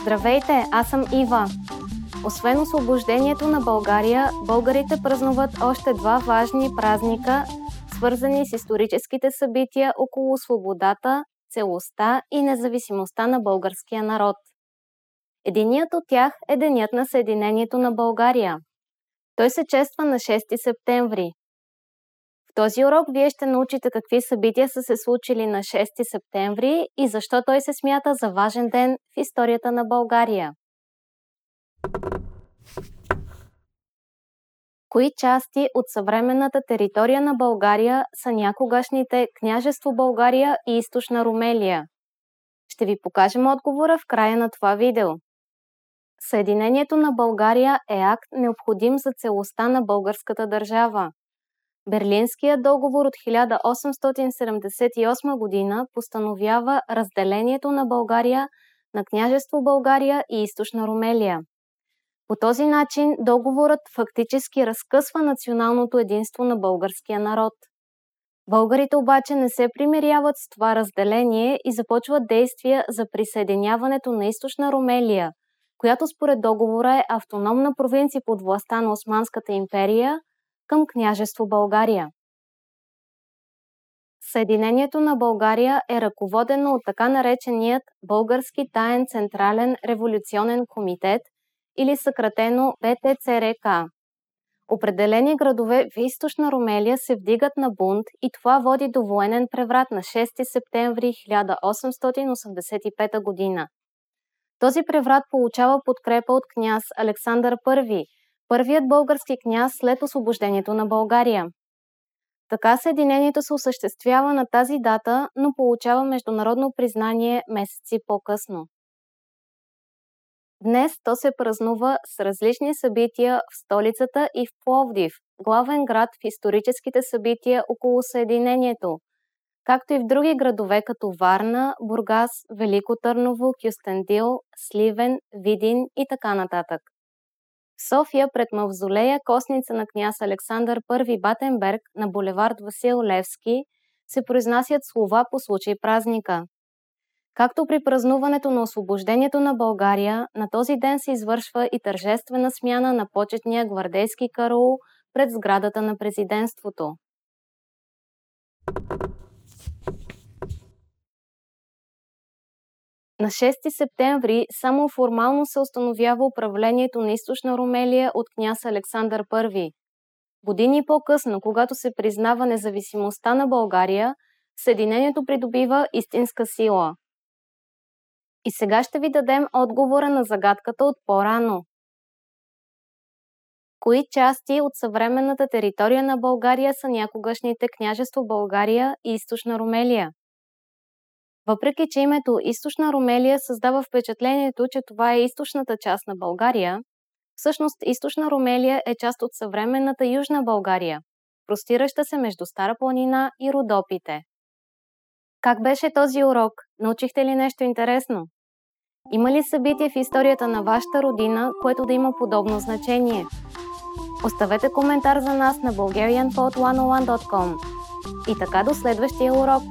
Здравейте, аз съм Ива. Освен освобождението на България, българите празнуват още два важни празника, свързани с историческите събития около свободата, целостта и независимостта на българския народ. Единият от тях е Денят на Съединението на България. Той се чества на 6 септември. В този урок вие ще научите какви събития са се случили на 6 септември и защо той се смята за важен ден в историята на България. Кои части от съвременната територия на България са някогашните княжество България и източна Румелия? Ще ви покажем отговора в края на това видео. Съединението на България е акт необходим за целостта на българската държава. Берлинският договор от 1878 година постановява разделението на България на княжество България и източна Румелия. По този начин договорът фактически разкъсва националното единство на българския народ. Българите обаче не се примиряват с това разделение и започват действия за присъединяването на източна Румелия, която според договора е автономна провинция под властта на Османската империя към княжество България. Съединението на България е ръководено от така нареченият Български таен централен революционен комитет – или съкратено БТЦРК. Определени градове в източна Румелия се вдигат на бунт и това води до военен преврат на 6 септември 1885 година. Този преврат получава подкрепа от княз Александър I, първият български княз след освобождението на България. Така съединението се осъществява на тази дата, но получава международно признание месеци по-късно. Днес то се празнува с различни събития в столицата и в Пловдив, главен град в историческите събития около Съединението, както и в други градове като Варна, Бургас, Велико Търново, Кюстендил, Сливен, Видин и така нататък. В София пред мавзолея костница на княз Александър I Батенберг на булевард Васил Левски се произнасят слова по случай празника – Както при празнуването на освобождението на България, на този ден се извършва и тържествена смяна на почетния гвардейски караул пред сградата на президентството. На 6 септември само формално се установява управлението на източна Румелия от княз Александър I. Години по-късно, когато се признава независимостта на България, Съединението придобива истинска сила – и сега ще ви дадем отговора на загадката от по-рано. Кои части от съвременната територия на България са някогашните княжество България и Източна Румелия? Въпреки, че името Източна Румелия създава впечатлението, че това е източната част на България, всъщност Източна Румелия е част от съвременната Южна България, простираща се между Стара планина и Родопите. Как беше този урок? Научихте ли нещо интересно? Има ли събитие в историята на вашата родина, което да има подобно значение? Оставете коментар за нас на bulgarianpod101.com. И така до следващия урок!